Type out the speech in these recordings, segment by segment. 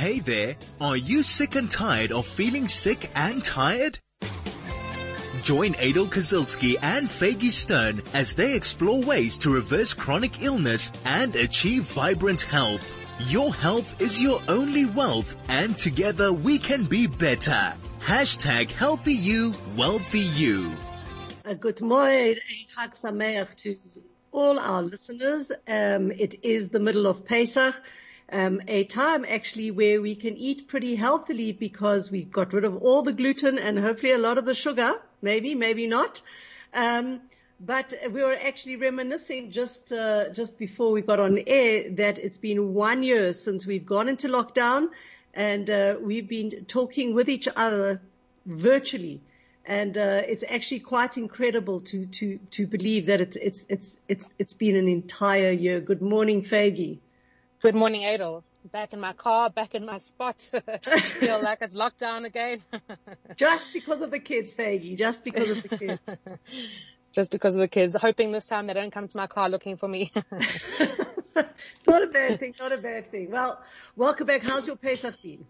Hey there, are you sick and tired of feeling sick and tired? Join Adel Kazilski and Faggy Stern as they explore ways to reverse chronic illness and achieve vibrant health. Your health is your only wealth and together we can be better. Hashtag healthy you, wealthy you. A good morning, Chag Sameach to all our listeners. Um, it is the middle of Pesach um, a time actually where we can eat pretty healthily because we got rid of all the gluten and hopefully a lot of the sugar. Maybe, maybe not. Um, but we were actually reminiscing just uh, just before we got on air that it's been one year since we've gone into lockdown, and uh, we've been talking with each other virtually, and uh, it's actually quite incredible to to to believe that it's it's it's it's it's been an entire year. Good morning, Faggy. Good morning, Adel. Back in my car, back in my spot. Feel like it's locked down again. just because of the kids, Faggy. Just because of the kids. just because of the kids. Hoping this time they don't come to my car looking for me. not a bad thing. Not a bad thing. Well, welcome back. How's your Pesach been?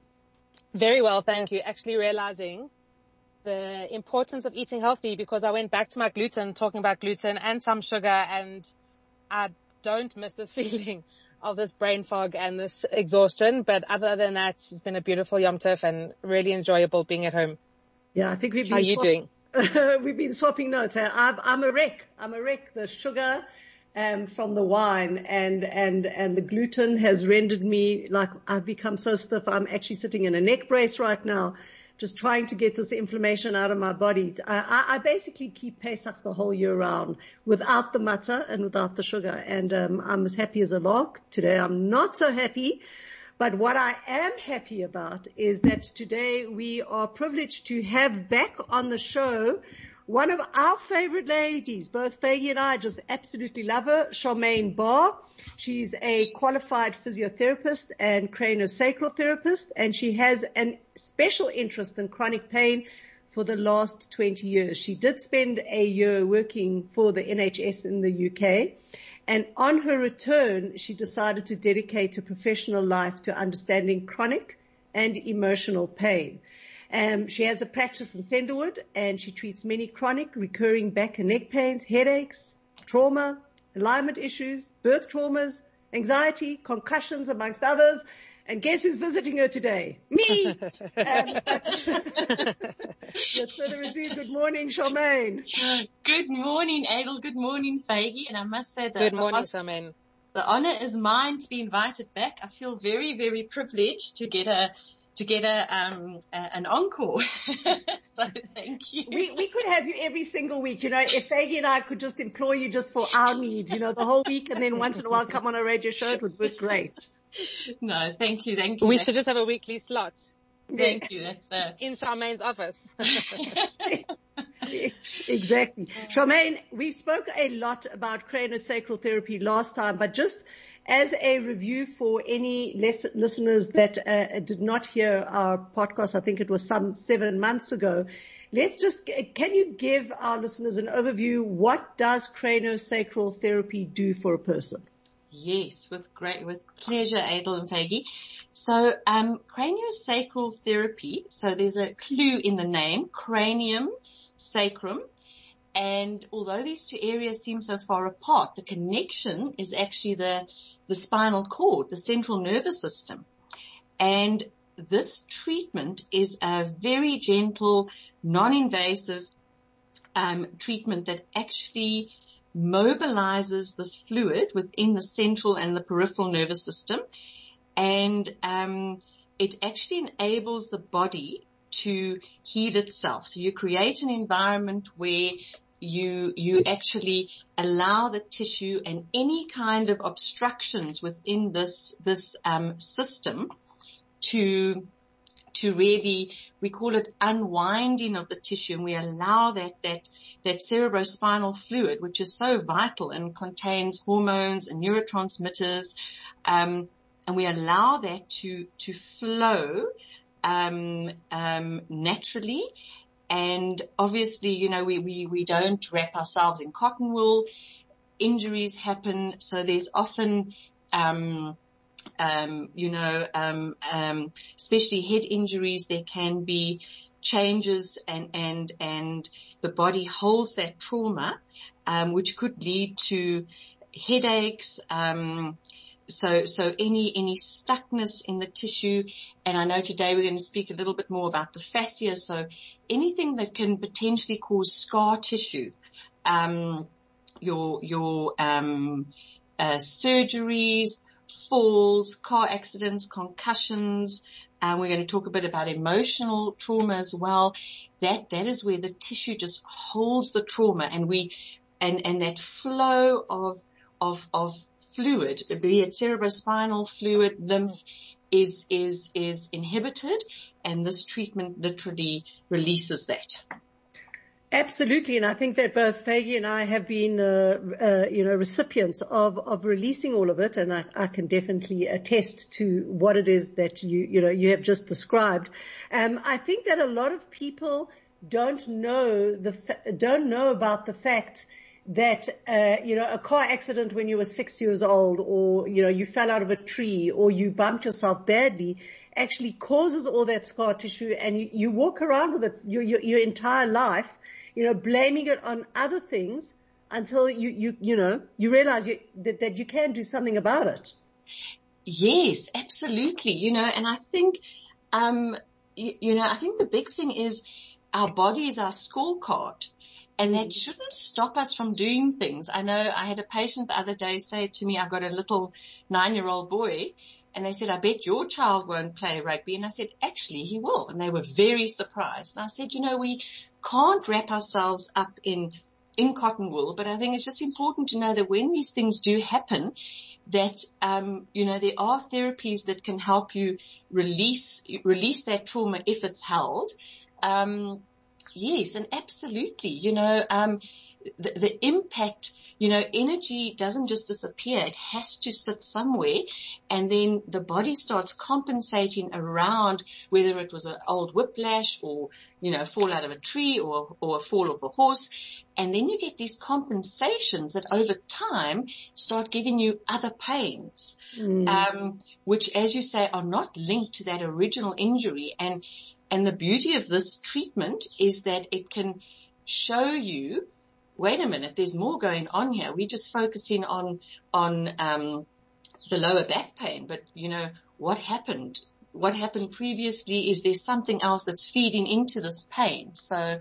Very well, thank you. Actually realizing the importance of eating healthy because I went back to my gluten, talking about gluten and some sugar and I don't miss this feeling of this brain fog and this exhaustion. But other than that, it's been a beautiful Yom Tov and really enjoyable being at home. Yeah, I think we've been. How are you doing? we've been swapping notes. I'm, I'm a wreck. I'm a wreck. The sugar, um, from the wine and, and, and the gluten has rendered me like I've become so stiff. I'm actually sitting in a neck brace right now just trying to get this inflammation out of my body. I, I basically keep Pesach the whole year round without the matzah and without the sugar. And um, I'm as happy as a lark. Today I'm not so happy. But what I am happy about is that today we are privileged to have back on the show one of our favorite ladies, both Faggy and I just absolutely love her, Charmaine Barr. She's a qualified physiotherapist and craniosacral therapist, and she has a special interest in chronic pain for the last 20 years. She did spend a year working for the NHS in the UK. And on her return, she decided to dedicate her professional life to understanding chronic and emotional pain. Um, she has a practice in Senderwood and she treats many chronic recurring back and neck pains, headaches, trauma, alignment issues, birth traumas, anxiety, concussions, amongst others. And guess who's visiting her today? Me! um, without further ado, good morning, Charmaine. Good morning, Adel. Good morning, Faggy. And I must say that. Good morning, Charmaine. The honor is mine to be invited back. I feel very, very privileged to get a to get a, um, a an encore. so thank you. We we could have you every single week. You know, if Faggy and I could just employ you just for our needs, you know, the whole week, and then once in a while come on a radio show, it would work great. No, thank you, thank you. We should just have a weekly slot. Thank you. That's uh... in Charmaine's office. exactly. Charmaine, we spoke a lot about craniosacral therapy last time, but just as a review for any listeners that uh, did not hear our podcast, I think it was some seven months ago. Let's just, can you give our listeners an overview? What does craniosacral therapy do for a person? Yes, with great, with pleasure, Adel and Faggy. So, um, craniosacral therapy. So there's a clue in the name, cranium, sacrum. And although these two areas seem so far apart, the connection is actually the the spinal cord, the central nervous system. And this treatment is a very gentle, non-invasive um, treatment that actually mobilizes this fluid within the central and the peripheral nervous system, and um, it actually enables the body to heal itself. So you create an environment where you, you actually allow the tissue and any kind of obstructions within this, this, um, system to, to really, we call it unwinding of the tissue. And we allow that, that, that cerebrospinal fluid, which is so vital and contains hormones and neurotransmitters, um, and we allow that to, to flow, um, um, naturally and obviously, you know, we, we, we don't wrap ourselves in cotton wool. Injuries happen. So there's often, um, um, you know, um, um, especially head injuries, there can be changes and, and, and the body holds that trauma, um, which could lead to headaches, um, so, so any, any stuckness in the tissue. And I know today we're going to speak a little bit more about the fascia. So anything that can potentially cause scar tissue, um, your, your, um, uh, surgeries, falls, car accidents, concussions. And we're going to talk a bit about emotional trauma as well. That, that is where the tissue just holds the trauma and we, and, and that flow of, of, of fluid, be it cerebrospinal fluid, lymph is, is, is inhibited and this treatment literally releases that. Absolutely, and I think that both Faggy and I have been, uh, uh, you know, recipients of of releasing all of it, and I, I, can definitely attest to what it is that you, you know, you have just described. Um, I think that a lot of people don't know the don't know about the fact that uh, you know a car accident when you were six years old, or you know you fell out of a tree, or you bumped yourself badly, actually causes all that scar tissue, and you, you walk around with it your, your, your entire life you know, blaming it on other things until you, you, you know, you realize you, that, that you can do something about it. Yes, absolutely. You know, and I think, um, you, you know, I think the big thing is our body is our scorecard and that shouldn't stop us from doing things. I know I had a patient the other day say to me, I've got a little nine year old boy and they said, I bet your child won't play rugby. And I said, actually he will. And they were very surprised. And I said, you know, we can't wrap ourselves up in, in cotton wool, but I think it's just important to know that when these things do happen, that um, you know there are therapies that can help you release release that trauma if it's held. Um, yes, and absolutely, you know, um, the, the impact you know, energy doesn't just disappear. It has to sit somewhere and then the body starts compensating around whether it was an old whiplash or, you know, a fall out of a tree or, or a fall off a horse. And then you get these compensations that over time start giving you other pains, mm. um, which as you say are not linked to that original injury. And, and the beauty of this treatment is that it can show you wait a minute, there's more going on here. We're just focusing on, on, um, the lower back pain, but you know, what happened? What happened previously? Is there something else that's feeding into this pain? So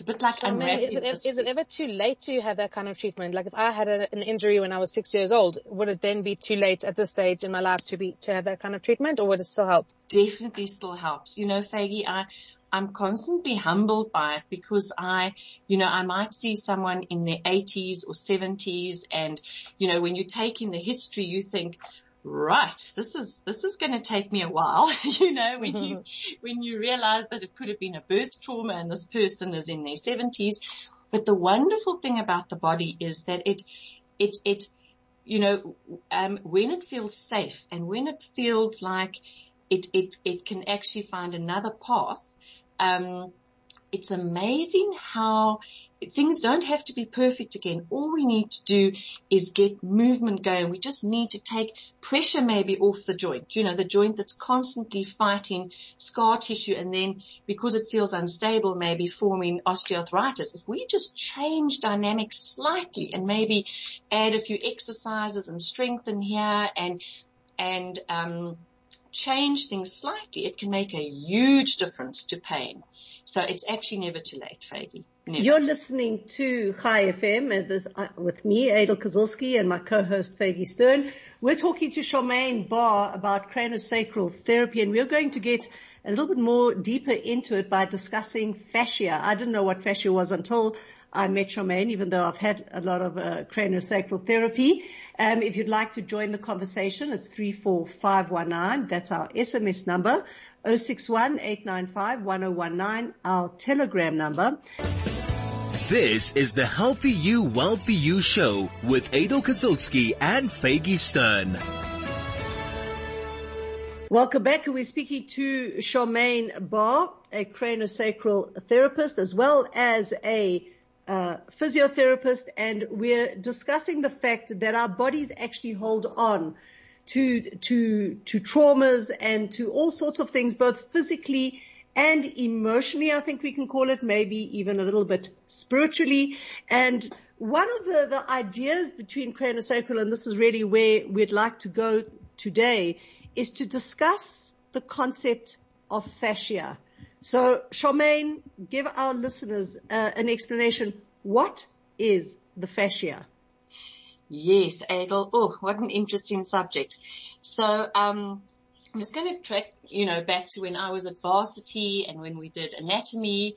it's a bit like. Is it, is it ever too late to have that kind of treatment? Like if I had a, an injury when I was six years old, would it then be too late at this stage in my life to be, to have that kind of treatment or would it still help? Definitely still helps. You know, Faggy, I, I'm constantly humbled by it because I, you know, I might see someone in their 80s or 70s and, you know, when you take in the history, you think, right, this is, this is going to take me a while, you know, when you, when you realize that it could have been a birth trauma and this person is in their 70s. But the wonderful thing about the body is that it, it, it, you know, um, when it feels safe and when it feels like it, it, it can actually find another path um, it's amazing how things don't have to be perfect again. All we need to do is get movement going. We just need to take pressure maybe off the joint, you know, the joint that's constantly fighting scar tissue and then because it feels unstable, maybe forming osteoarthritis. If we just change dynamics slightly and maybe add a few exercises and strengthen here and, and, um, change things slightly, it can make a huge difference to pain. So it's actually never too late, Faggy. You're listening to Chai FM this, uh, with me, Adel Kazilski, and my co-host Faggy Stern. We're talking to Charmaine Barr about craniosacral therapy, and we're going to get a little bit more deeper into it by discussing fascia. I didn't know what fascia was until I met Charmaine, even though I've had a lot of uh, craniosacral therapy. Um, if you'd like to join the conversation, it's 34519. That's our SMS number. 61 our telegram number. This is the Healthy You, Wealthy You show with Adel Kazilski and Faggy Stern. Welcome back. We're speaking to Charmaine Barr, a craniosacral therapist, as well as a uh, physiotherapist, and we're discussing the fact that our bodies actually hold on to, to, to traumas and to all sorts of things, both physically and emotionally, I think we can call it, maybe even a little bit spiritually. And one of the, the ideas between craniosacral, and this is really where we'd like to go today, is to discuss the concept of fascia. So, Charmaine, give our listeners uh, an explanation. What is the fascia? Yes, Adel. Oh, what an interesting subject. So, um, I'm just going to track, you know, back to when I was at varsity and when we did anatomy.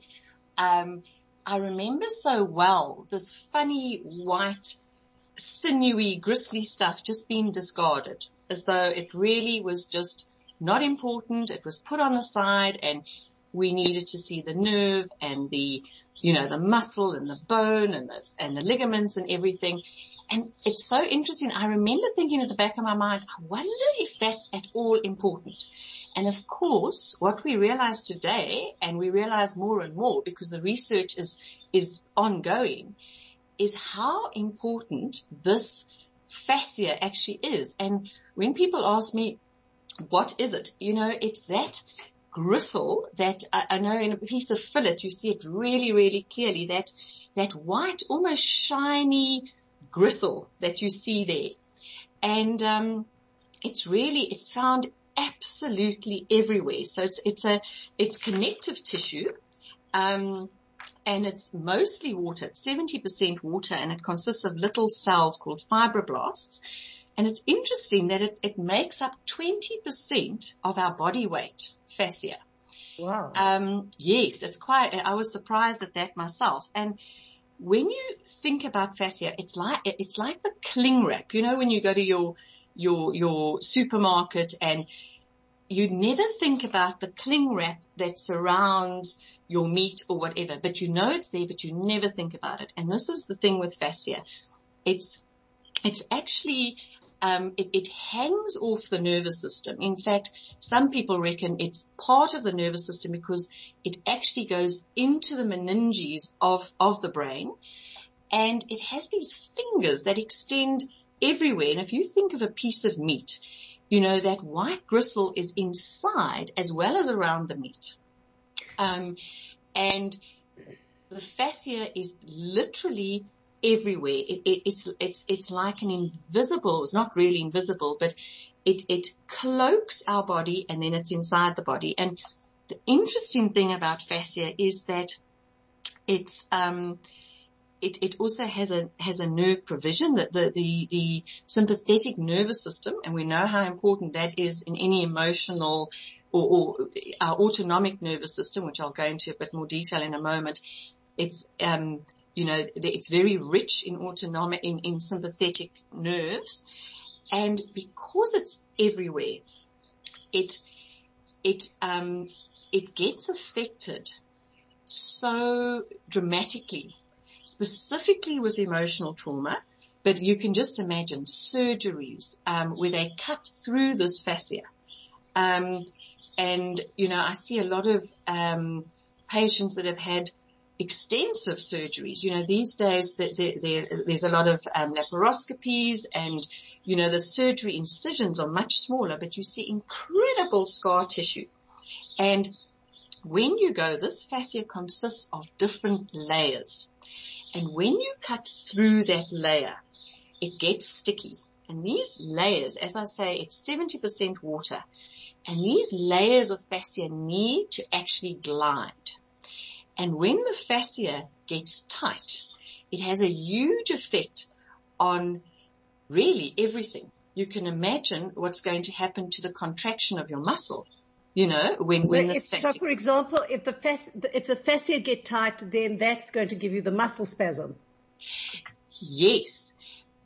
Um, I remember so well this funny white, sinewy, gristly stuff just being discarded as though it really was just not important. It was put on the side and we needed to see the nerve and the, you know, the muscle and the bone and the, and the ligaments and everything. And it's so interesting. I remember thinking at the back of my mind, I wonder if that's at all important. And of course, what we realize today, and we realize more and more because the research is, is ongoing, is how important this fascia actually is. And when people ask me, what is it? You know, it's that gristle that I, I know in a piece of fillet, you see it really, really clearly, that, that white, almost shiny, gristle that you see there. And, um, it's really, it's found absolutely everywhere. So it's, it's a, it's connective tissue. Um, and it's mostly water. It's 70% water and it consists of little cells called fibroblasts. And it's interesting that it, it makes up 20% of our body weight, fascia. Wow. Um, yes, it's quite, I was surprised at that myself. And when you think about fascia, it's like, it's like the cling wrap. You know, when you go to your, your, your supermarket and you never think about the cling wrap that surrounds your meat or whatever, but you know it's there, but you never think about it. And this is the thing with fascia. It's, it's actually, um, it, it, hangs off the nervous system. In fact, some people reckon it's part of the nervous system because it actually goes into the meninges of, of the brain and it has these fingers that extend everywhere. And if you think of a piece of meat, you know, that white gristle is inside as well as around the meat. Um, and the fascia is literally everywhere. It, it, it's, it's, it's like an invisible, it's not really invisible, but it, it cloaks our body and then it's inside the body. And the interesting thing about fascia is that it's, um, it, it also has a, has a nerve provision that the, the, the sympathetic nervous system, and we know how important that is in any emotional or, or our autonomic nervous system, which I'll go into a bit more detail in a moment. It's, um, you know, it's very rich in autonomic, in, in sympathetic nerves. And because it's everywhere, it, it, um, it gets affected so dramatically, specifically with emotional trauma, but you can just imagine surgeries, um, where they cut through this fascia. Um, and, you know, I see a lot of, um, patients that have had extensive surgeries. You know, these days there's a lot of um, laparoscopies and, you know, the surgery incisions are much smaller, but you see incredible scar tissue. And when you go, this fascia consists of different layers. And when you cut through that layer, it gets sticky. And these layers, as I say, it's 70% water. And these layers of fascia need to actually glide. And when the fascia gets tight, it has a huge effect on really everything. You can imagine what's going to happen to the contraction of your muscle. You know, when, so when if, fascia... So for example, if the, fascia, if the fascia get tight, then that's going to give you the muscle spasm. Yes.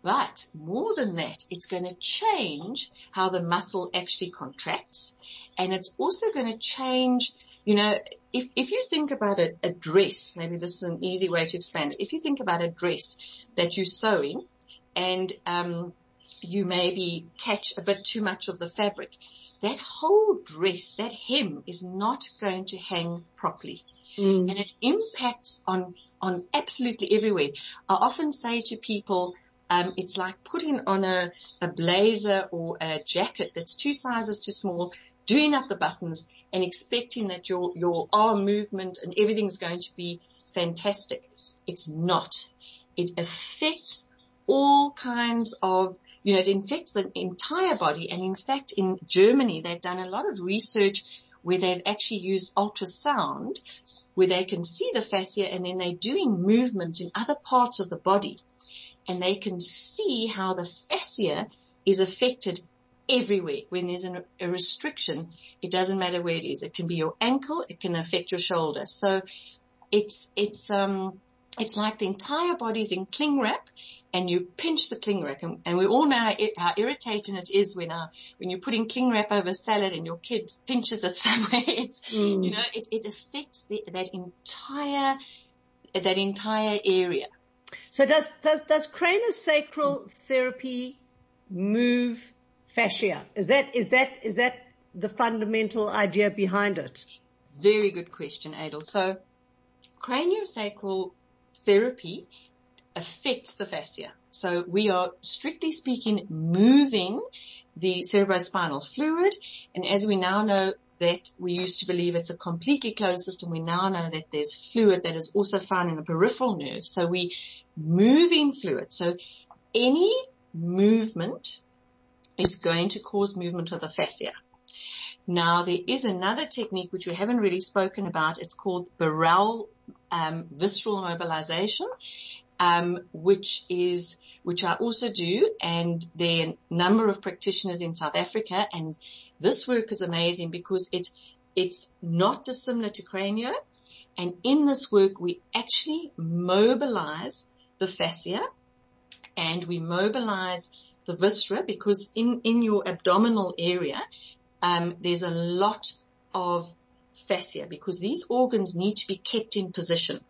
But more than that, it's going to change how the muscle actually contracts. And it's also going to change you know, if, if you think about a, a dress, maybe this is an easy way to explain it. If you think about a dress that you're sewing and, um, you maybe catch a bit too much of the fabric, that whole dress, that hem is not going to hang properly. Mm. And it impacts on, on absolutely everywhere. I often say to people, Um, it's like putting on a, a blazer or a jacket that's two sizes too small, doing up the buttons and expecting that your, your arm movement and everything's going to be fantastic. It's not. It affects all kinds of, you know, it infects the entire body. And in fact, in Germany, they've done a lot of research where they've actually used ultrasound where they can see the fascia and then they're doing movements in other parts of the body and they can see how the fascia is affected everywhere. When there's an, a restriction, it doesn't matter where it is. It can be your ankle, it can affect your shoulder. So it's, it's, um, it's like the entire body's in cling wrap and you pinch the cling wrap and, and we all know how, how, irritating it is when, uh, when you're putting cling wrap over salad and your kid pinches it somewhere. It's, mm. you know, it, it affects the, that entire, that entire area. So does, does, does craniosacral mm. therapy move fascia? Is that, is that, is that the fundamental idea behind it? Very good question, Adel. So craniosacral therapy affects the fascia. So we are strictly speaking moving the cerebrospinal fluid. And as we now know that we used to believe it's a completely closed system, we now know that there's fluid that is also found in the peripheral nerves. So we moving fluid. So any movement is going to cause movement of the fascia. Now there is another technique which we haven't really spoken about. It's called Barral um, visceral mobilization, um, which is which I also do, and there are a number of practitioners in South Africa, and this work is amazing because it's it's not dissimilar to cranio, and in this work we actually mobilize the fascia, and we mobilize the viscera because in in your abdominal area, um, there's a lot of fascia because these organs need to be kept in position.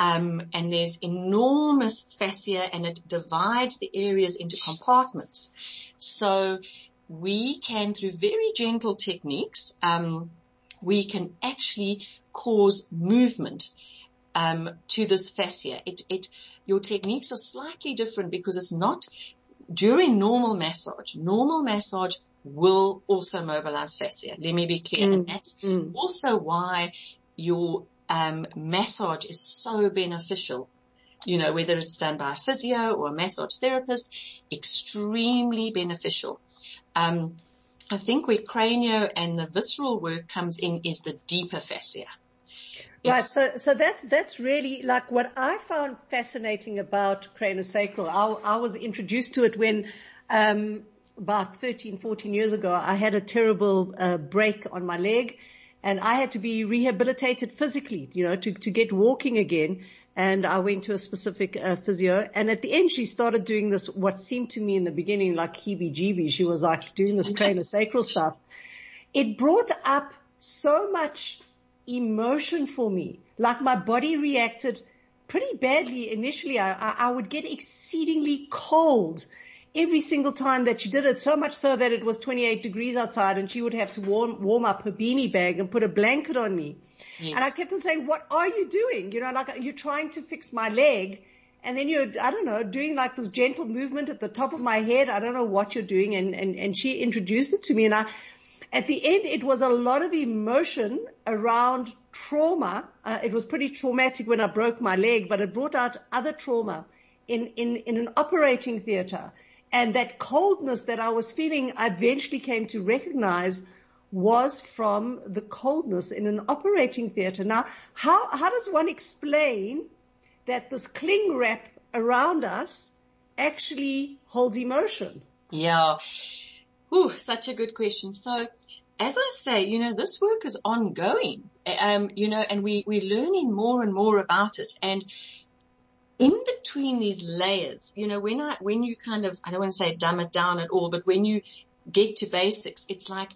Um, and there's enormous fascia and it divides the areas into compartments. So we can, through very gentle techniques, um, we can actually cause movement um, to this fascia. It, it, your techniques are slightly different because it's not during normal massage. Normal massage will also mobilize fascia. Let me be clear. Mm. And that's mm. also why your um, massage is so beneficial. You know, whether it's done by a physio or a massage therapist, extremely beneficial. Um, I think where cranio and the visceral work comes in is the deeper fascia. Right. So, so that's, that's really like what I found fascinating about craniosacral. I, I was introduced to it when, um, about 13, 14 years ago, I had a terrible uh, break on my leg and I had to be rehabilitated physically, you know, to, to get walking again. And I went to a specific uh, physio and at the end she started doing this, what seemed to me in the beginning like heebie-jeebie. She was like doing this craniosacral stuff. It brought up so much emotion for me. Like my body reacted pretty badly initially. I, I, I would get exceedingly cold every single time that she did it, so much so that it was 28 degrees outside and she would have to warm, warm up her beanie bag and put a blanket on me. Yes. And I kept on saying, what are you doing? You know, like you're trying to fix my leg and then you're, I don't know, doing like this gentle movement at the top of my head. I don't know what you're doing. And, and, and she introduced it to me and I, at the end, it was a lot of emotion around trauma. Uh, it was pretty traumatic when I broke my leg, but it brought out other trauma in, in, in an operating theater. And that coldness that I was feeling, I eventually came to recognize was from the coldness in an operating theater. Now, how, how does one explain that this cling wrap around us actually holds emotion? Yeah. Ooh, such a good question. So as I say, you know, this work is ongoing. Um, you know, and we, we're learning more and more about it. And in between these layers, you know, when I, when you kind of, I don't want to say dumb it down at all, but when you get to basics, it's like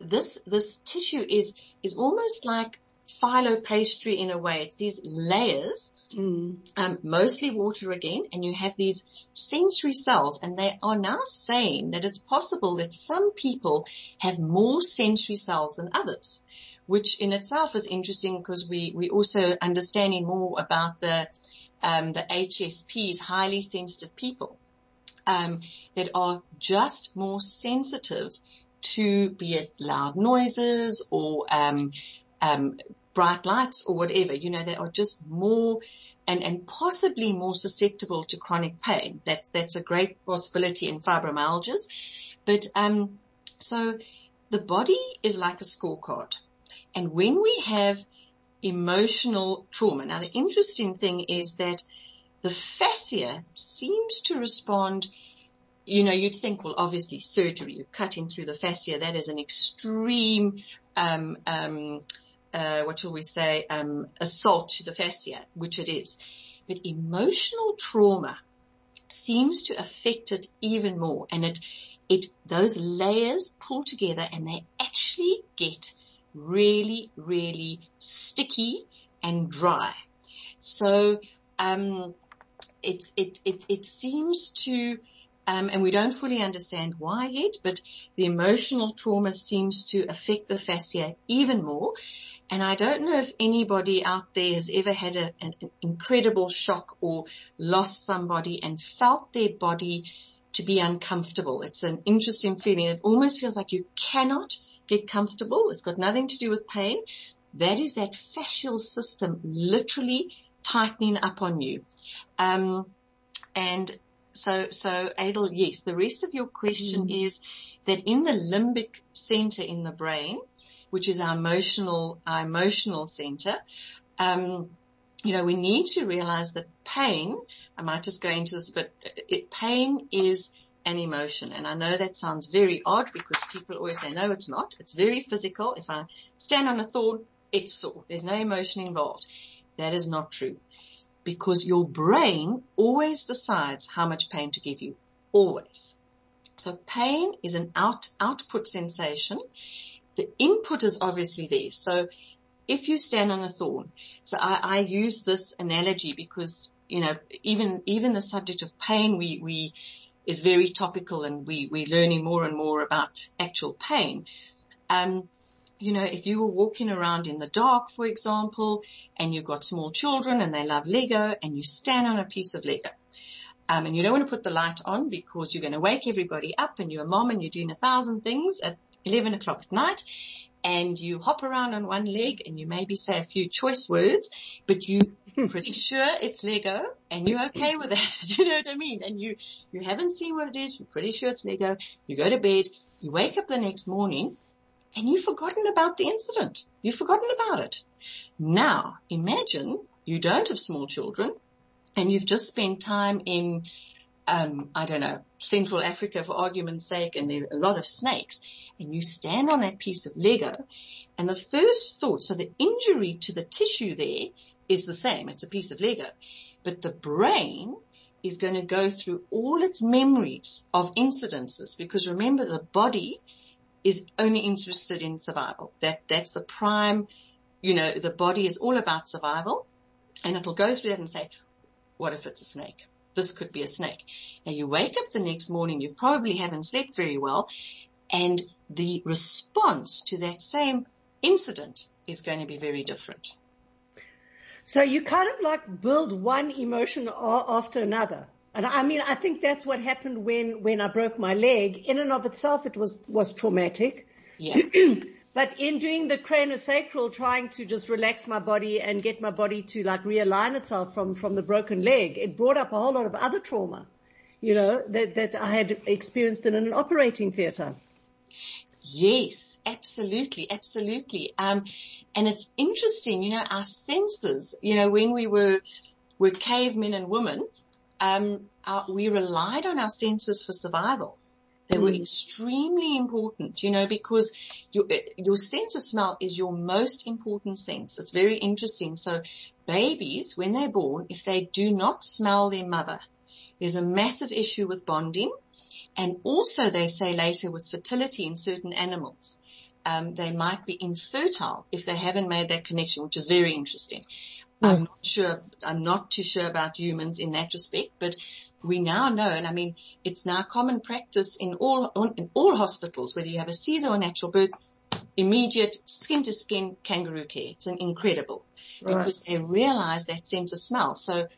this, this tissue is, is almost like phyllo pastry in a way. It's these layers, mm. um, mostly water again, and you have these sensory cells, and they are now saying that it's possible that some people have more sensory cells than others, which in itself is interesting because we we also understanding more about the um, the HSPs, highly sensitive people, um, that are just more sensitive to be it loud noises or um, um, bright lights or whatever. You know, they are just more and, and possibly more susceptible to chronic pain. That's that's a great possibility in fibromyalgias. But um, so the body is like a scorecard, and when we have emotional trauma, now the interesting thing is that the fascia seems to respond you know, you'd think, well, obviously surgery, you're cutting through the fascia. That is an extreme, um, um, uh, what shall we say, um, assault to the fascia, which it is. But emotional trauma seems to affect it even more. And it, it, those layers pull together and they actually get really, really sticky and dry. So, um, it, it, it, it seems to, um, and we don't fully understand why yet, but the emotional trauma seems to affect the fascia even more. And I don't know if anybody out there has ever had a, an, an incredible shock or lost somebody and felt their body to be uncomfortable. It's an interesting feeling. It almost feels like you cannot get comfortable. It's got nothing to do with pain. That is that fascial system literally tightening up on you. Um, and so, so Adel, yes, the rest of your question mm. is that in the limbic center in the brain, which is our emotional, our emotional center, um, you know, we need to realize that pain, I might just go into this, but it, pain is an emotion. And I know that sounds very odd because people always say, no, it's not. It's very physical. If I stand on a thorn, it's sore. There's no emotion involved. That is not true because your brain always decides how much pain to give you. Always. So pain is an out, output sensation. The input is obviously there. So if you stand on a thorn, so I, I use this analogy because, you know, even, even the subject of pain, we, we, is very topical and we, we're learning more and more about actual pain. Um, you know, if you were walking around in the dark, for example, and you've got small children and they love Lego and you stand on a piece of Lego, um, and you don't want to put the light on because you're going to wake everybody up and you're a mom and you're doing a thousand things at 11 o'clock at night and you hop around on one leg and you maybe say a few choice words, but you are pretty sure it's Lego and you're okay with that. you know what I mean? And you, you haven't seen what it is. You're pretty sure it's Lego. You go to bed. You wake up the next morning and you've forgotten about the incident. You've forgotten about it. Now imagine you don't have small children and you've just spent time in, um, I don't know, Central Africa for argument's sake and there are a lot of snakes and you stand on that piece of Lego and the first thought, so the injury to the tissue there is the same. It's a piece of Lego, but the brain is going to go through all its memories of incidences because remember the body is only interested in survival. That, that's the prime, you know, the body is all about survival and it'll go through that and say, what if it's a snake? This could be a snake. Now you wake up the next morning, you probably haven't slept very well and the response to that same incident is going to be very different. So you kind of like build one emotion after another. And I mean, I think that's what happened when, when I broke my leg. In and of itself, it was, was traumatic. Yeah. but in doing the craniosacral, trying to just relax my body and get my body to like realign itself from, from the broken leg, it brought up a whole lot of other trauma, you know, that, that I had experienced in an operating theater. Yes, absolutely, absolutely. Um, and it's interesting, you know, our senses, you know, when we were, were cavemen and women, um, our, we relied on our senses for survival. They were mm. extremely important, you know, because your, your sense of smell is your most important sense. It's very interesting. So babies, when they're born, if they do not smell their mother, there's a massive issue with bonding. And also they say later with fertility in certain animals, um, they might be infertile if they haven't made that connection, which is very interesting. I'm hmm. not sure, I'm not too sure about humans in that respect, but we now know, and I mean, it's now common practice in all, in all hospitals, whether you have a Caesar or natural birth, immediate skin to skin kangaroo care. It's an incredible right. because they realize that sense of smell. So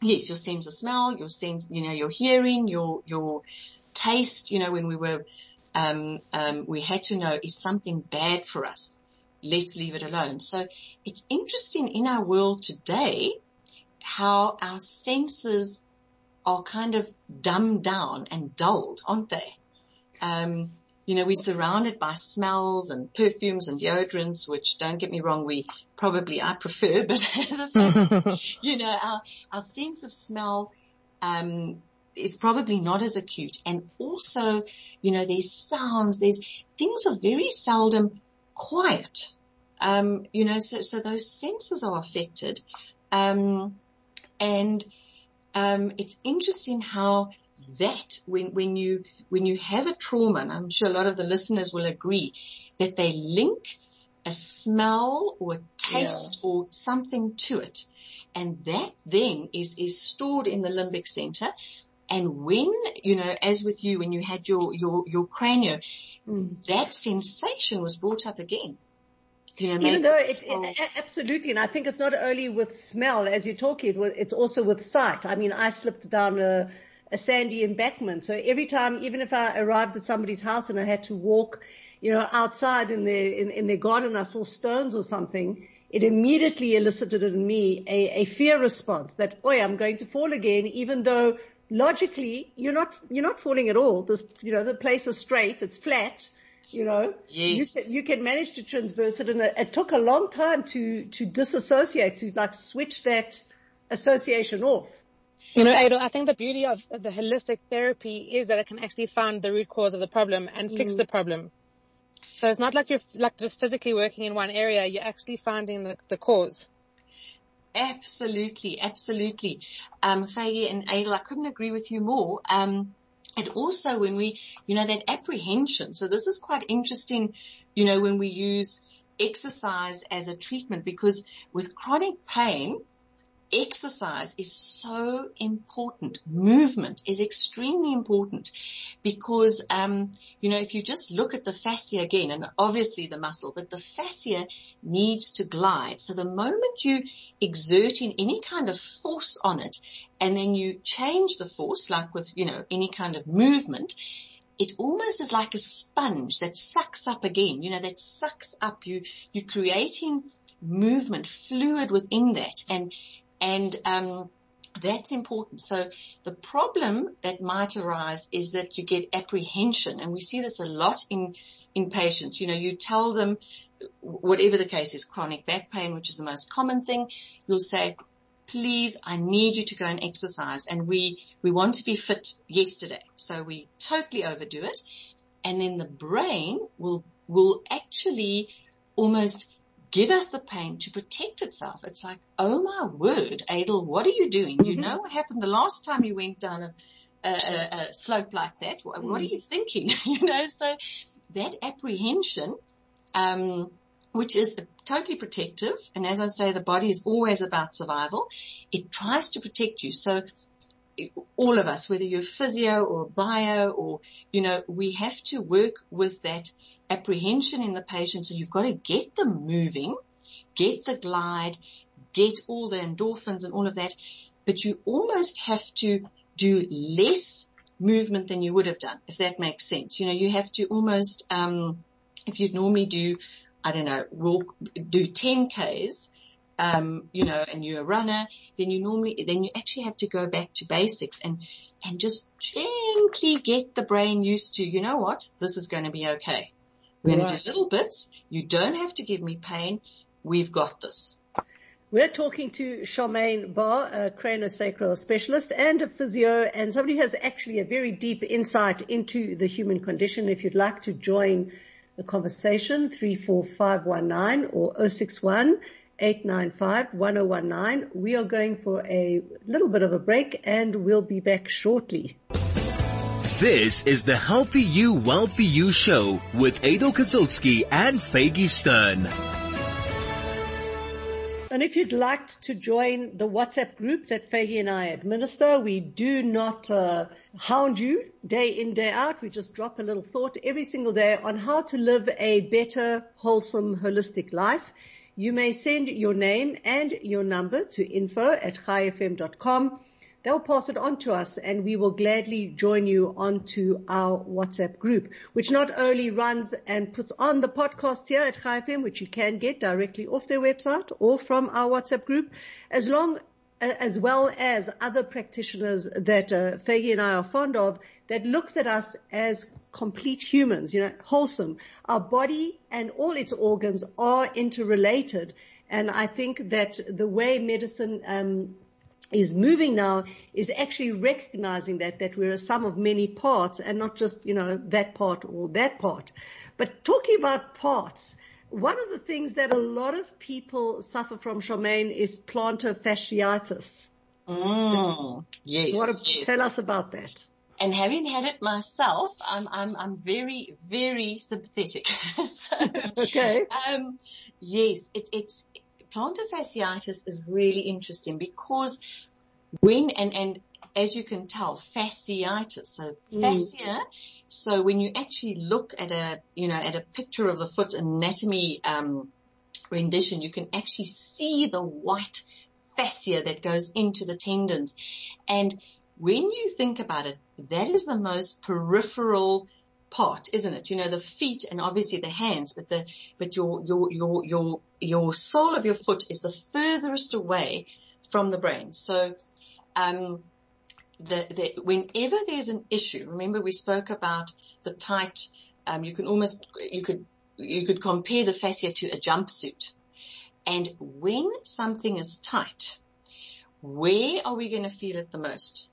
yes, your sense of smell, your sense, you know, your hearing, your, your taste, you know, when we were, um, um, we had to know is something bad for us. Let's leave it alone. So it's interesting in our world today how our senses are kind of dumbed down and dulled, aren't they? Um, you know, we're surrounded by smells and perfumes and deodorants, which don't get me wrong, we probably I prefer, but you know, our, our sense of smell, um, is probably not as acute. And also, you know, there's sounds, there's things are very seldom quiet. Um, you know, so, so those senses are affected. Um, and, um, it's interesting how that when, when you, when you have a trauma, and I'm sure a lot of the listeners will agree that they link a smell or a taste yeah. or something to it. And that then is, is stored in the limbic center. And when, you know, as with you, when you had your, your, your cranio, mm. that sensation was brought up again. You know, Even though it, it, absolutely, and I think it's not only with smell as you're talking, it's also with sight. I mean, I slipped down a, a sandy embankment. So every time, even if I arrived at somebody's house and I had to walk, you know, outside in their, in, in their garden, I saw stones or something, it immediately elicited in me a, a fear response that, oh, I'm going to fall again, even though logically you're not, you're not falling at all. This, you know, the place is straight, it's flat, you know, yes. you, can, you can manage to transverse it. And it, it took a long time to, to disassociate, to like switch that association off. You know, Adel, I think the beauty of the holistic therapy is that it can actually find the root cause of the problem and mm. fix the problem. So it's not like you're like just physically working in one area. You're actually finding the, the cause. Absolutely, absolutely. Um, Faye and Adel, I couldn't agree with you more. Um, and also when we, you know, that apprehension. So this is quite interesting, you know, when we use exercise as a treatment because with chronic pain, exercise is so important. Movement is extremely important because, um, you know, if you just look at the fascia again, and obviously the muscle, but the fascia needs to glide. So the moment you exert in any kind of force on it, and then you change the force, like with, you know, any kind of movement, it almost is like a sponge that sucks up again, you know, that sucks up you, you're creating movement, fluid within that. And and um, that's important. So the problem that might arise is that you get apprehension, and we see this a lot in in patients. You know, you tell them whatever the case is, chronic back pain, which is the most common thing. You'll say, please, I need you to go and exercise. And we, we want to be fit yesterday. So we totally overdo it. And then the brain will, will actually almost give us the pain to protect itself. It's like, oh my word, Adel, what are you doing? Mm-hmm. You know what happened the last time you went down a, a, a slope like that? What, mm-hmm. what are mm. you thinking? you know, so that apprehension, um, which is totally protective. And as I say, the body is always about survival. It tries to protect you. So all of us, whether you're physio or bio or, you know, we have to work with that apprehension in the patient. So you've got to get them moving, get the glide, get all the endorphins and all of that. But you almost have to do less movement than you would have done, if that makes sense. You know, you have to almost, um, if you'd normally do, I don't know, walk, do 10 Ks, um, you know, and you're a runner, then you normally, then you actually have to go back to basics and, and just gently get the brain used to, you know what, this is going to be okay. We're going to do little bits. You don't have to give me pain. We've got this. We're talking to Charmaine Barr, a craniosacral specialist and a physio and somebody who has actually a very deep insight into the human condition. If you'd like to join the conversation, 34519 or 061 895 1019. We are going for a little bit of a break and we'll be back shortly. This is the Healthy You, Wealthy You show with Adel Kazilski and Faggy Stern. And if you'd like to join the WhatsApp group that Faggy and I administer, we do not uh, hound you day in, day out. We just drop a little thought every single day on how to live a better, wholesome, holistic life. You may send your name and your number to info at chaifm.com they'll pass it on to us and we will gladly join you onto our WhatsApp group, which not only runs and puts on the podcast here at Chai which you can get directly off their website or from our WhatsApp group, as long as well as other practitioners that uh, and I are fond of that looks at us as complete humans, you know, wholesome. Our body and all its organs are interrelated. And I think that the way medicine, um, is moving now is actually recognizing that, that we're a sum of many parts and not just, you know, that part or that part. But talking about parts, one of the things that a lot of people suffer from, Charmaine, is plantar fasciitis. Mm, yes, yes. Tell us about that. And having had it myself, I'm I'm I'm very very sympathetic. so, okay. Um, yes, it, it's plantar fasciitis is really interesting because when and and as you can tell, fasciitis. So mm. fascia so when you actually look at a, you know, at a picture of the foot anatomy, um, rendition, you can actually see the white fascia that goes into the tendons. And when you think about it, that is the most peripheral part, isn't it? You know, the feet and obviously the hands, but the, but your, your, your, your, your sole of your foot is the furthest away from the brain. So, um, the, the, whenever there's an issue, remember we spoke about the tight, um, you can almost, you could, you could compare the fascia to a jumpsuit. And when something is tight, where are we going to feel it the most?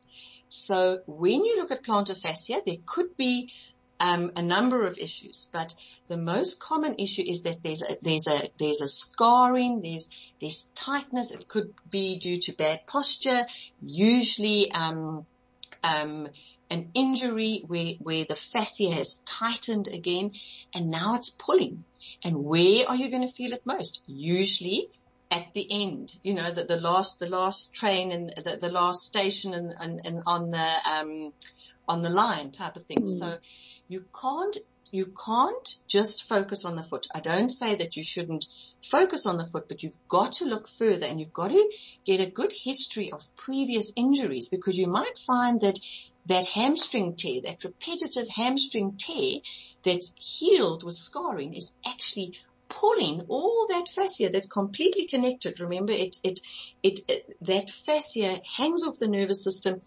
So when you look at plantar fascia, there could be um, a number of issues, but the most common issue is that there's a, there's a, there's a scarring, there's, there's tightness. It could be due to bad posture, usually, um, um, an injury where, where the fascia has tightened again and now it's pulling. And where are you going to feel it most? Usually at the end, you know, the, the last, the last train and the, the last station and, and, and on the, um, on the line type of thing. Mm. So you can't you can't just focus on the foot. I don't say that you shouldn't focus on the foot, but you've got to look further and you've got to get a good history of previous injuries because you might find that that hamstring tear, that repetitive hamstring tear that's healed with scarring is actually pulling all that fascia that's completely connected. Remember, it, it, it, it that fascia hangs off the nervous system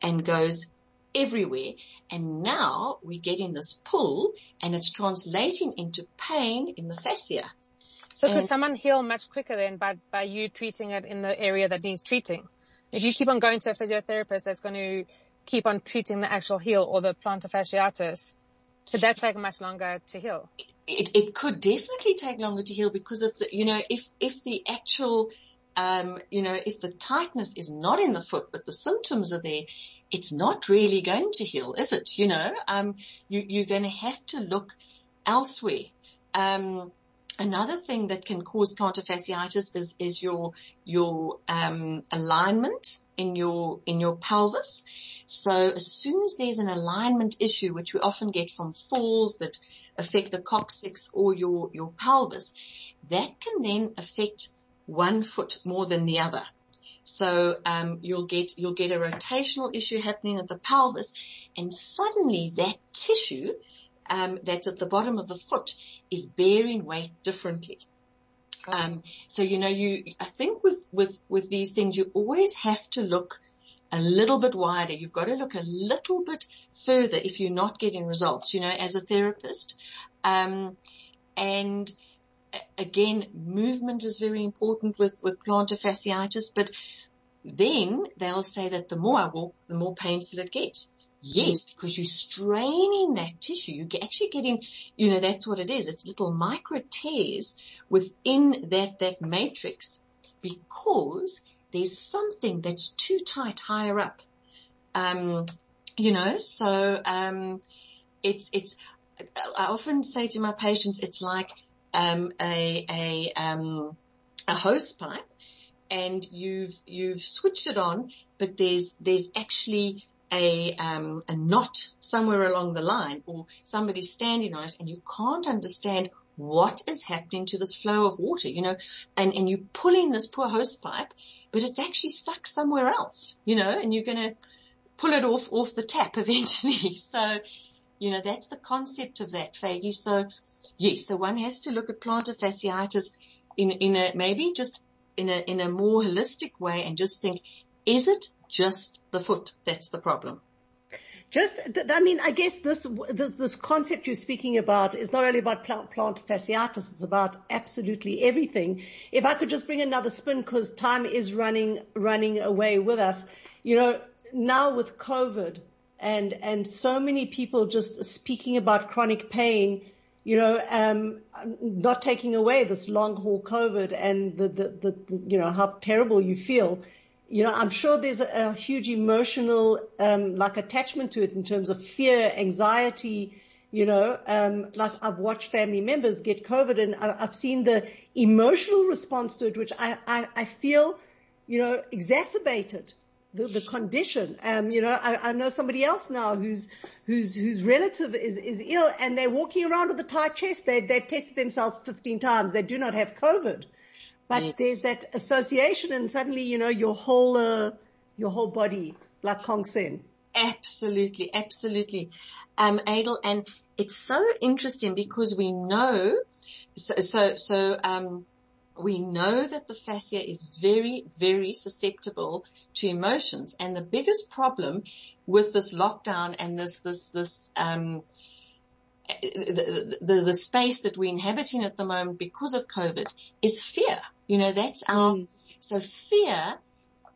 and goes everywhere. And now we're getting this pull and it's translating into pain in the fascia. So and could someone heal much quicker then by, by you treating it in the area that needs treating? If you keep on going to a physiotherapist that's going to keep on treating the actual heel or the plantar fasciitis, could that take much longer to heal? It, it could definitely take longer to heal because of the, you know, if, if the actual, um, you know, if the tightness is not in the foot, but the symptoms are there, it's not really going to heal, is it? You know, um, you, you're going to have to look elsewhere. Um, another thing that can cause plantar fasciitis is, is your, your, um, alignment in your, in your pelvis. So as soon as there's an alignment issue, which we often get from falls that affect the coccyx or your, your pelvis, that can then affect one foot more than the other. So um, you'll get you'll get a rotational issue happening at the pelvis, and suddenly that tissue um, that's at the bottom of the foot is bearing weight differently. Um, so you know you I think with with with these things you always have to look a little bit wider. You've got to look a little bit further if you're not getting results. You know, as a therapist, um, and again, movement is very important with, with plantar fasciitis, but then they'll say that the more I walk, the more painful it gets. Yes, because you're straining that tissue. You're actually getting, you know, that's what it is. It's little micro tears within that, that matrix because there's something that's too tight higher up. Um, you know, so, um, it's, it's, I often say to my patients, it's like um, a a um, a hose pipe, and you've you've switched it on, but there's there's actually a um, a knot somewhere along the line, or somebody's standing on it, and you can't understand what is happening to this flow of water, you know, and, and you're pulling this poor hose pipe, but it's actually stuck somewhere else, you know, and you're going to pull it off, off the tap eventually. so, you know, that's the concept of that, Faggy. So yes, so one has to look at plantar fasciitis in, in a, maybe just in a, in a more holistic way and just think, is it just the foot that's the problem? Just, I mean, I guess this, this, this concept you're speaking about is not only about plant, fasciitis, it's about absolutely everything. If I could just bring another spin because time is running, running away with us. You know, now with COVID and, and so many people just speaking about chronic pain, you know, um, not taking away this long haul COVID and the, the, the, the, you know, how terrible you feel. You know, I'm sure there's a, a huge emotional, um, like attachment to it in terms of fear, anxiety, you know, um, like I've watched family members get COVID and I've seen the emotional response to it, which I, I, I feel, you know, exacerbated the, the condition. Um, you know, I, I know somebody else now who's, whose, whose relative is, is ill and they're walking around with a tight chest. They, they've tested themselves 15 times. They do not have COVID. But yes. there's that association and suddenly, you know, your whole, uh, your whole body, like Kong Sen. Absolutely, absolutely. Um, Adel, and it's so interesting because we know, so, so, so, um, we know that the fascia is very, very susceptible to emotions. And the biggest problem with this lockdown and this, this, this, um, the, the, the, space that we're inhabiting at the moment because of COVID is fear. You know, that's our, mm. so fear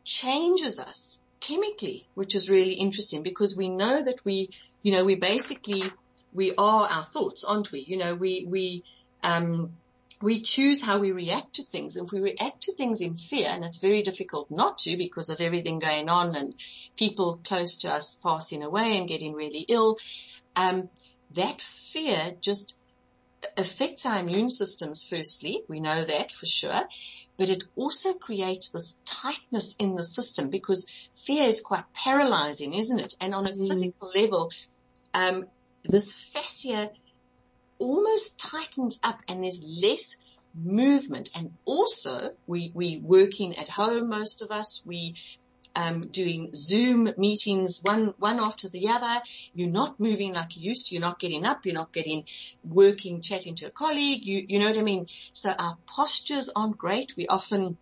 changes us chemically, which is really interesting because we know that we, you know, we basically, we are our thoughts, aren't we? You know, we, we, um, we choose how we react to things. If we react to things in fear, and it's very difficult not to because of everything going on and people close to us passing away and getting really ill, um, that fear just affects our immune systems firstly. We know that for sure. But it also creates this tightness in the system because fear is quite paralyzing, isn't it? And on a mm. physical level, um, this fascia almost tightens up and there's less movement. And also we, we working at home, most of us, we, um, doing Zoom meetings one one after the other. You're not moving like you used to. You're not getting up. You're not getting working, chatting to a colleague. You you know what I mean. So our postures aren't great. We often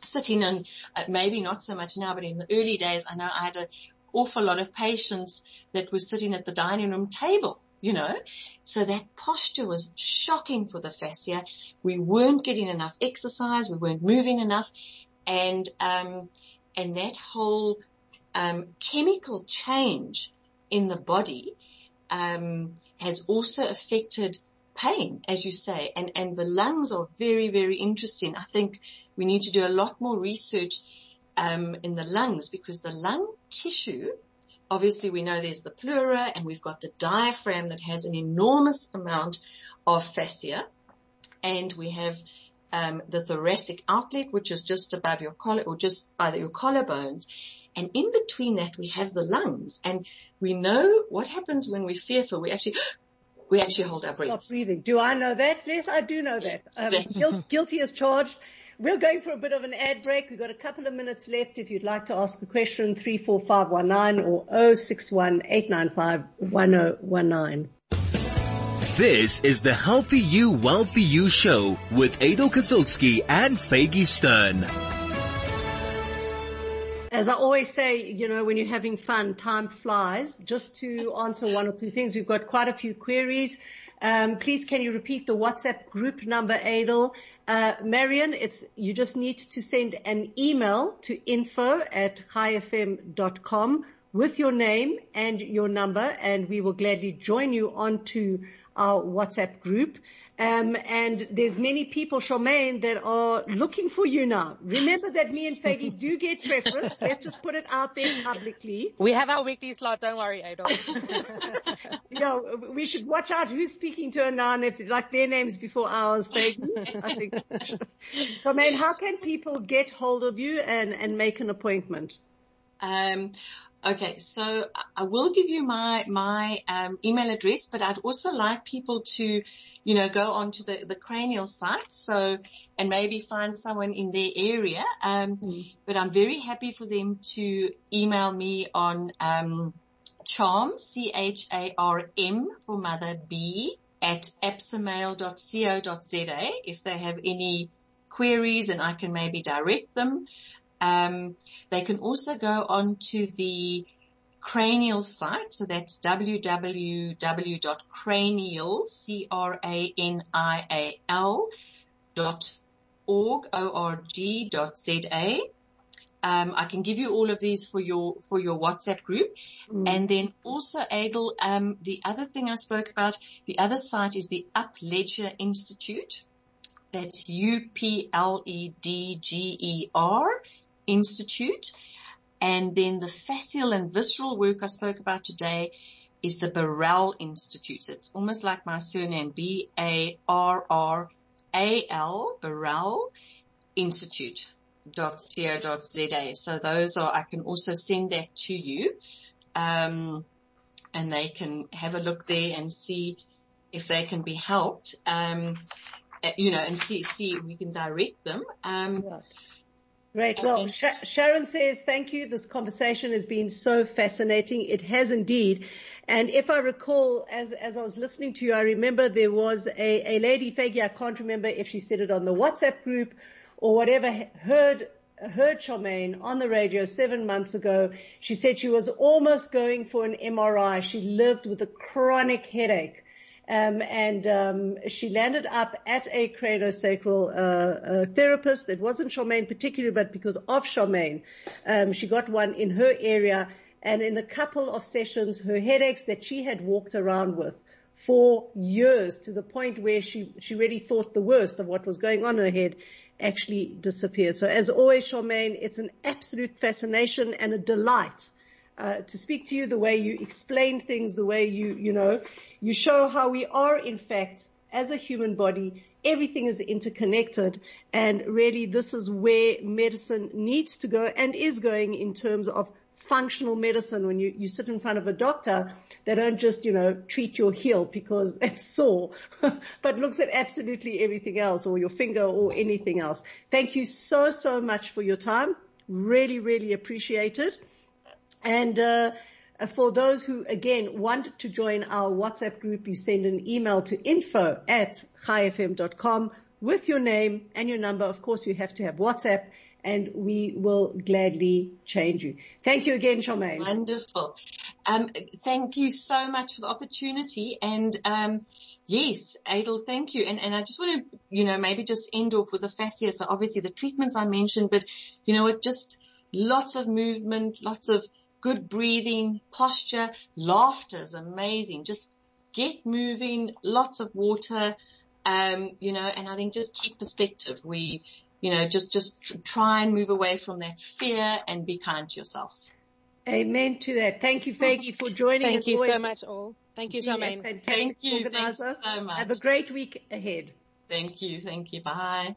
sitting and uh, maybe not so much now, but in the early days, I know I had an awful lot of patients that were sitting at the dining room table you know. So that posture was shocking for the fascia. We weren't getting enough exercise. We weren't moving enough. And, um, and that whole um, chemical change in the body um, has also affected pain, as you say, and and the lungs are very very interesting. I think we need to do a lot more research um, in the lungs because the lung tissue. Obviously, we know there's the pleura and we've got the diaphragm that has an enormous amount of fascia, and we have um, the thoracic outlet, which is just above your collar or just by the, your collarbones. And in between that, we have the lungs. And we know what happens when we're fearful. We actually, we actually hold our breath. Stop breathing. Do I know that? Yes, I do know that. Um, guilty as charged. We're going for a bit of an ad break. We've got a couple of minutes left. If you'd like to ask a question, 34519 or 061 1019. This is the Healthy You, Wealthy You show with Adel Kazilski and Faggy Stern. As I always say, you know, when you're having fun, time flies. Just to answer one or two things, we've got quite a few queries. Um, please can you repeat the WhatsApp group number, Adel? Uh, Marion, it's, you just need to send an email to info at chaifm.com with your name and your number and we will gladly join you onto our WhatsApp group. Um, and there's many people, Charmaine, that are looking for you now. Remember that me and Faggy do get preference. Let's just put it out there publicly. We have our weekly slot. Don't worry, Adel. yeah, we should watch out who's speaking to her now and if like their names before ours, Faggy. I think. Charmaine, how can people get hold of you and, and make an appointment? Um, Okay, so I will give you my my um, email address, but I'd also like people to, you know, go onto the the cranial site, so and maybe find someone in their area. Um, mm. But I'm very happy for them to email me on um, charm c h a r m for mother b at apsamail.co.za if they have any queries, and I can maybe direct them. Um, they can also go on to the cranial site. So that's www.cranial, C-R-A-N-I-A-L dot org, O-R-G dot Z-A. Um, I can give you all of these for your, for your WhatsApp group. Mm. And then also Adel, um, the other thing I spoke about, the other site is the UpLedger Institute. That's U-P-L-E-D-G-E-R Institute. And then the fascial and visceral work I spoke about today is the Barral Institute. It's almost like my surname, B-A-R-R-A-L, Barral Institute. .co.za. So those are, I can also send that to you. Um, and they can have a look there and see if they can be helped. Um, you know, and see, see we can direct them. Um, yeah. Great. Well, Sharon says, thank you. This conversation has been so fascinating. It has indeed. And if I recall, as, as I was listening to you, I remember there was a, a lady, Faggy, I can't remember if she said it on the WhatsApp group or whatever, heard, heard Charmaine on the radio seven months ago. She said she was almost going for an MRI. She lived with a chronic headache. Um, and um, she landed up at a craniosacral uh, uh, therapist. It wasn't Charmaine particularly, but because of Charmaine, um, she got one in her area. And in a couple of sessions, her headaches that she had walked around with for years, to the point where she she really thought the worst of what was going on in her head, actually disappeared. So as always, Charmaine, it's an absolute fascination and a delight uh, to speak to you, the way you explain things, the way you, you know, you show how we are in fact as a human body, everything is interconnected and really this is where medicine needs to go and is going in terms of functional medicine. When you, you sit in front of a doctor, they don't just, you know, treat your heel because it's sore, but looks at absolutely everything else or your finger or anything else. Thank you so, so much for your time. Really, really appreciate it. And, uh, uh, for those who again want to join our WhatsApp group, you send an email to info at chaifm.com with your name and your number. Of course, you have to have WhatsApp and we will gladly change you. Thank you again, Charmaine. Wonderful. Um, thank you so much for the opportunity and, um, Yes, Adel, thank you. And, and I just want to, you know, maybe just end off with the fascia. So obviously the treatments I mentioned, but you know, it just lots of movement, lots of good breathing, posture, laughter is amazing. Just get moving, lots of water, um, you know, and I think just keep perspective. We, you know, just, just try and move away from that fear and be kind to yourself. Amen to that. Thank you, Faggy, for joining us. Thank you so much, all. Thank you, Charmaine. Thank you. Thank you so much. Have a great week ahead. Thank you. Thank you. Bye.